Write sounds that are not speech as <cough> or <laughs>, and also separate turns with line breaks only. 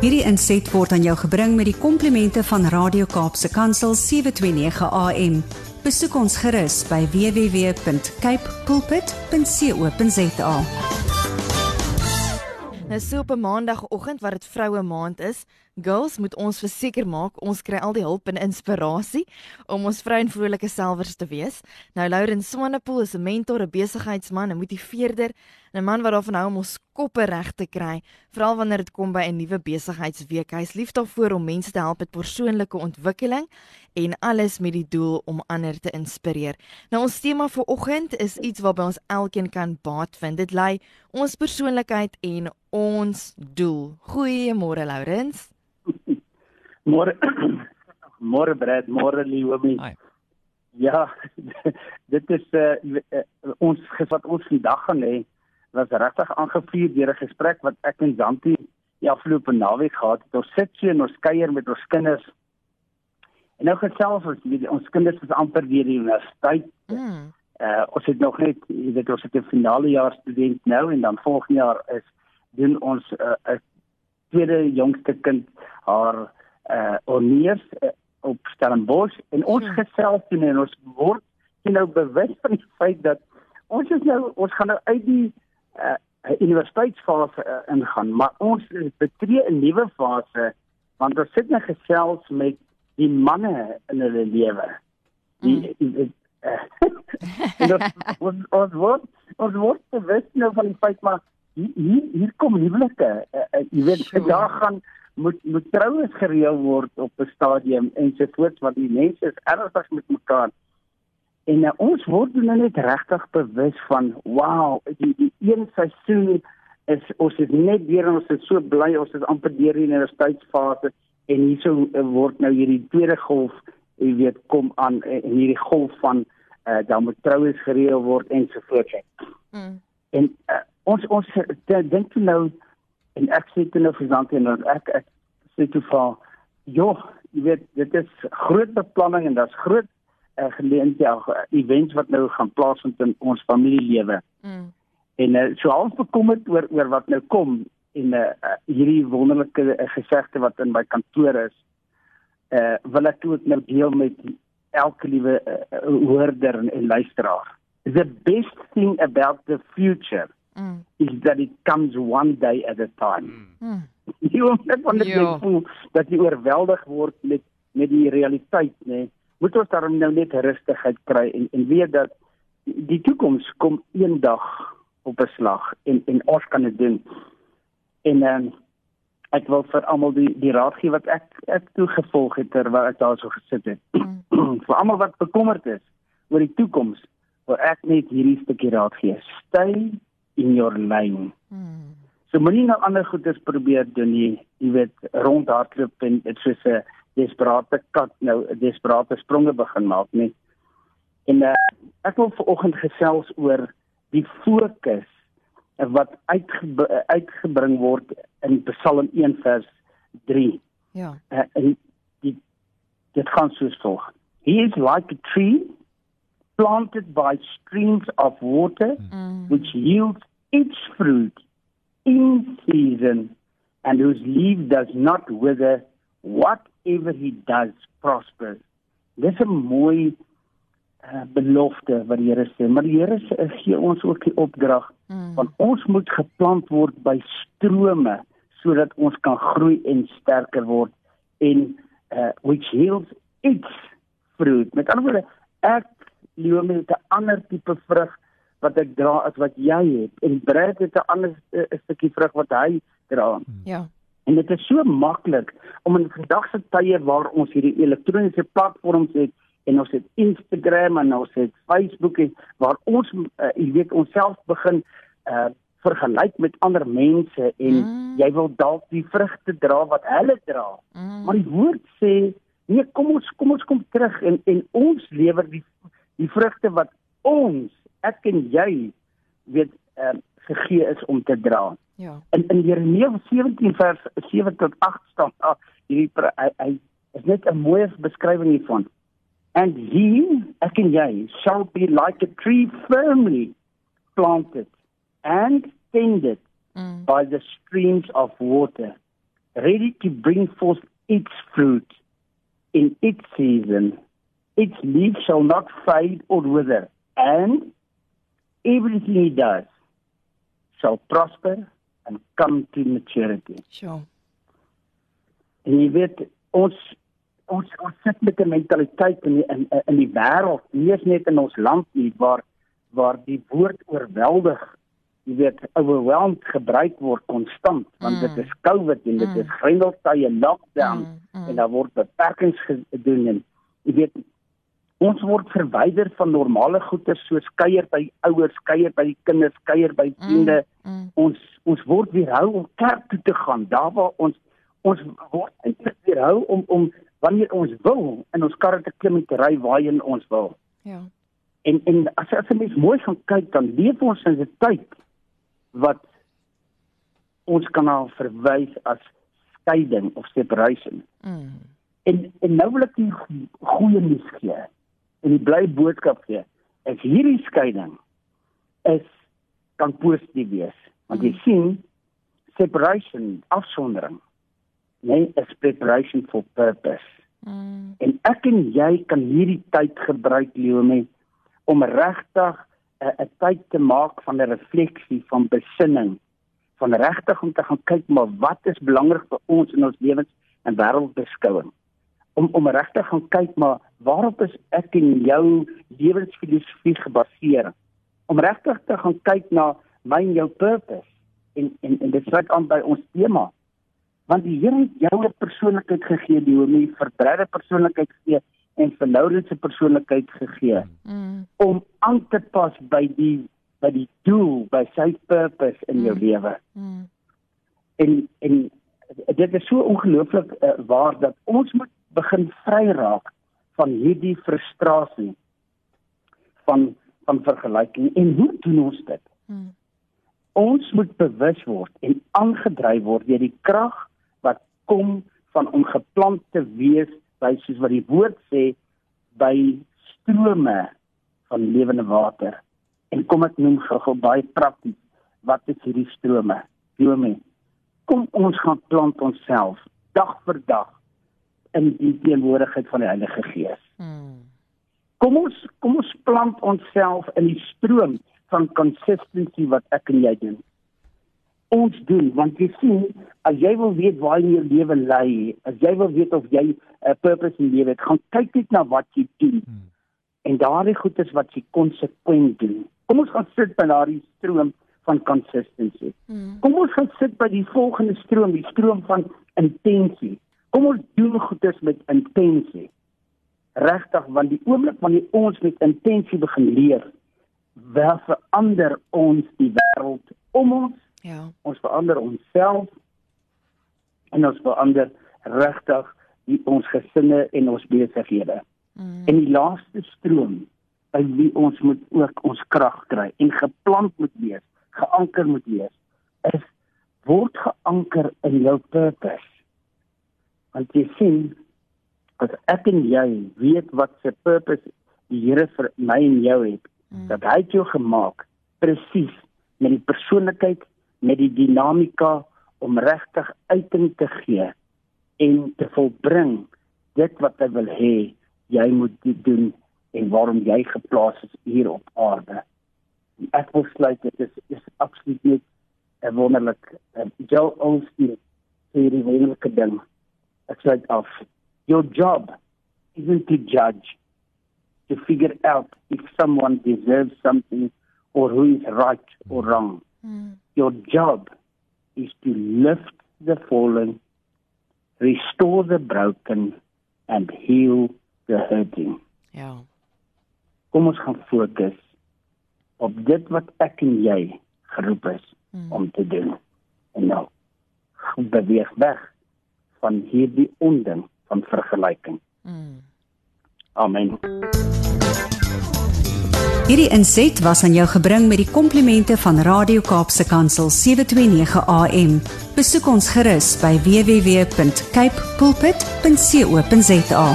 Hierdie inset word aan jou gebring met die komplimente van Radio Kaapse Kansel 729 AM. Besoek ons gerus by www.cape pulpit.co.za.
Nou so op 'n maandagooggend wat dit vroue maand is, girls moet ons verseker maak ons kry al die hulp en inspirasie om ons vrou en vrolike selwers te wees. Nou Lauren Swanepoel is 'n mentor, 'n besigheidsman, 'n motiveerder, 'n man wat daarvan hou om ons koppe reg te kry, veral wanneer dit kom by 'n nuwe besigheidsweek. Hy's lief daarvoor om mense te help met persoonlike ontwikkeling en alles met die doel om ander te inspireer. Nou ons tema vir oggend is iets waarby ons elkeen kan baat vind. Dit lei ons persoonlikheid en ons doel. Goeiemôre Laurens. <laughs>
Môre <clears throat> môre Brad, môre Leomi. Ja, <laughs> dit is uh, ons wat ons vandag gaan hê was regtig aangevuur deur 'n gesprek wat ek en Dantie die afgelope naweek gehad het. Ons sit so en ons kuier met ons kinders. En nou gesels ons met ons kinders is amper weer die universiteit. Mm. Uh ons het nog net jy weet ons het 'n finale jaar student nou en dan volgende jaar is doen ons 'n uh, tweede jongste kind haar uh onneers uh, op Stellenbosch en ons hmm. gesels toe en ons word nou bewus van die feit dat ons is nou ons gaan nou uit die uh, universiteitsfase uh, ingaan, maar ons betree 'n nuwe fase want ons sit net gesels met die manne in hulle lewe. Die mm. uh, <laughs> ons ons word ons word bewus nou van die feit maar hier hier kom huwelike. Uh, uh, jy weet sure. daar gaan moet moet troues gereël word op 'n stadium ensovoorts want die mense is ernstig met mekaar. En uh, ons word nou net regtig bewus van wow, die die een seisoen is ons is net weer ons is so bly ons is amper deur die universiteitsfase en hierso word nou hierdie tweede golf, jy weet, kom aan en hierdie golf van uh, dan moet troues gereël word ensovoorts. Mm. En uh, ons ons dink nou en ek sê toe nou vir Zante en ek ek sê toe vir joh, jy weet, dit is groot beplanning en daar's groot uh, geleenthede uh, events wat nou gaan plaasvind in ons familielewe. Mm. En uh, so half bekommerd oor oor wat nou kom en uh, uh, hierdie wonderlike uh, gesegde wat in my kantoor is. Uh wil ek ook nou deel met elke liewe uh, hoorder en, en luisteraar. The best thing about the future mm. is that it comes one day at a time. Mm. <laughs> Jy moet net van dit voel dat jy oorweldig word met met die realiteit, nê. Nee moet ons daarom nou net rustigheid kry en en weet dat die toekoms kom eendag op 'n slag en en ons kan dit doen. En ehm um, ek wil vir almal die die raad gee wat ek ek toe gevolg het terwyl ek daar so gesit het. Mm. <clears throat> vir almal wat bekommerd is oor die toekoms, wil ek net hierdie stukkie raad gee. Stay in your lane. Mm. So moenie nou ander goeders probeer doen nie. Jy weet rondhardloop en dit soos 'n desperate kat nou 'n desperate spronge begin maak nie. En uh, ek wil vanoggend gesels oor die fokus wat uitge uitgebring word in Psalm 1 vers 3. Ja. Uh, en die dit gaan soos volg. He is like a tree planted by streams of water mm. which yields its fruit in season and whose leaf does not wither whatever he does prospers. Dis 'n mooi uh, belofte wat die Here sê, maar die Here sê gee ons ook die opdrag mm. van ons moet geplant word by strome sodat ons kan groei en sterker word en uh, which yields its fruit. Met ander woorde, ek lewe met 'n ander tipe vrug wat ek dra as wat jy het en Brad het 'n ander 'n stukkie vrug wat hy dra. Ja. En dit is so maklik om in vandag se tye waar ons hierdie elektroniese platforms het en ons het Instagram en ons het Facebook en waar ons uh, jy weet onsself begin uh vergelyk met ander mense en mm. jy wil dalk die vrugte dra wat hulle dra. Mm. Maar die woord sê nee, kom ons kom ons kom terug en en ons lewer die die vrugte wat ons ek en jy weet uh, gegee is om te dra. Ja. In in Jeremia 17 vers 7 tot 8 staan daar hierdie hy, hy is net 'n mooi beskrywing hiervan. And he, ek en jy, shall be like a tree firmly planted and tended mm. by the streams of water ready to bring forth its fruit in its season. Its leaf shall not fade or wither, and everything he does shall prosper and come to maturity.
Sure.
En jy weet ons ons ons sit met 'n mentaliteit in die, in in die wêreld, nie eens net in ons land nie, waar waar die woord oorweldig, jy weet, overwhelmed gebruik word konstant, want mm. dit is COVID en dit mm. is grendeltye lockdown mm. Mm. en daar word beperkings gedoen en jy weet ons word verwyder van normale goeder soos kuier by ouers, kuier by die kinders, kuier by vriende. Mm, mm. Ons ons word weerhou om kerk toe te gaan, daar waar ons ons word eintlik weerhou om om wanneer ons wil in ons karre te klim en te ry waarheen ons wil.
Ja.
En en as as jy mens mooi gaan kyk dan leef ons in 'n tyd wat ons kan na verwys as skeiding of separation. Mm. En en nou wil ek 'n goeie nuus gee en die bly boodskap gee. As hierdie skeiding is kan positief wees. Want jy mm. sien separation afsondering nee is preparation for purpose. Mm. En ek en jy kan hierdie tyd gebruik Leonie om regtig 'n tyd te maak van 'n refleksie van besinning van regtig om te gaan kyk maar wat is belangrik vir ons in ons lewens en wêreldbeskouing om om regtig gaan kyk maar waarop is ek en jou lewensfilosofie gebaseer om regtig te gaan kyk na my en jou purpose en en en dit sluit aan by ons tema want die Here het jou 'n persoonlikheid gegee die hom nie verbreide persoonlikheid gegee en vernoudende persoonlikheid gegee mm. om aan te pas by die by die doel by sy purpose in mm. jou lewe mm. en en dit is so ongelooflik uh, waar dat ons moet begin vry raak van hierdie frustrasie van van vergelyking en hoe doen ons dit? Hmm. Ons moet bewus word en aangedryf word deur die krag wat kom van om geplant te wees by soos wat die woord sê by strome van lewende water. En kom ek noem gou baie prakties wat is hierdie strome? Strome. Kom ons gaan plant onsself dag vir dag in die teenwoordigheid van die Heilige Gees. Hmm. Kom ons kom ons plant onsself in die stroom van consistency wat ek en jy doen. Ons doen want jy sien as jy wil weet waar jy jou lewe lê, as jy wil weet of jy 'n uh, purpose in lewe het, gaan kyk net na wat jy doen. Hmm. En daardie goed is wat jy konsekwent doen. Kom ons gaan sit by daardie stroom van consistency. Hmm. Kom ons gaan sit by die volgende stroom, die stroom van intensie. Kom ons doen goeders met intensie. Regtig, want die oomblik wanneer ons met intensie begin leef, wel verander ons die wêreld om ons. Ja. Ons verander onsself en ons verander regtig die ons gesinne en ons besighede. Mm. En die laaste stroom by wie ons moet ook ons krag kry en geplant moet wees, geanker moet wees, is word geanker in jou purpose want jy sien as ek en jy weet wat se purpose die Here vir my en jou het mm. dat hy jou gemaak presies met die persoonlikheid met die dinamika om regtig uiting te gee en te volbring dit wat hy wil hê jy moet doen en waarom jy geplaas is hier op aarde ek wil sluit dit is is absoluut nie 'n wonderlik uh, Joel Osteen sê die wonderlike ding It's like of your job isn't to judge, to figure out if someone deserves something or who is right or wrong. Mm. Your job is to lift the fallen, restore the broken and heal the hurting.
Ja.
Kom ons gaan fokus op dit wat ek en jy geroep is mm. om te doen. En nou beweeg weg van hierdie onding van vergelyking. Mm. Amen.
Hierdie inset was aan jou gebring met die komplimente van Radio Kaapse Kansel 729 AM. Besoek ons gerus by www.cape pulpit.co.za.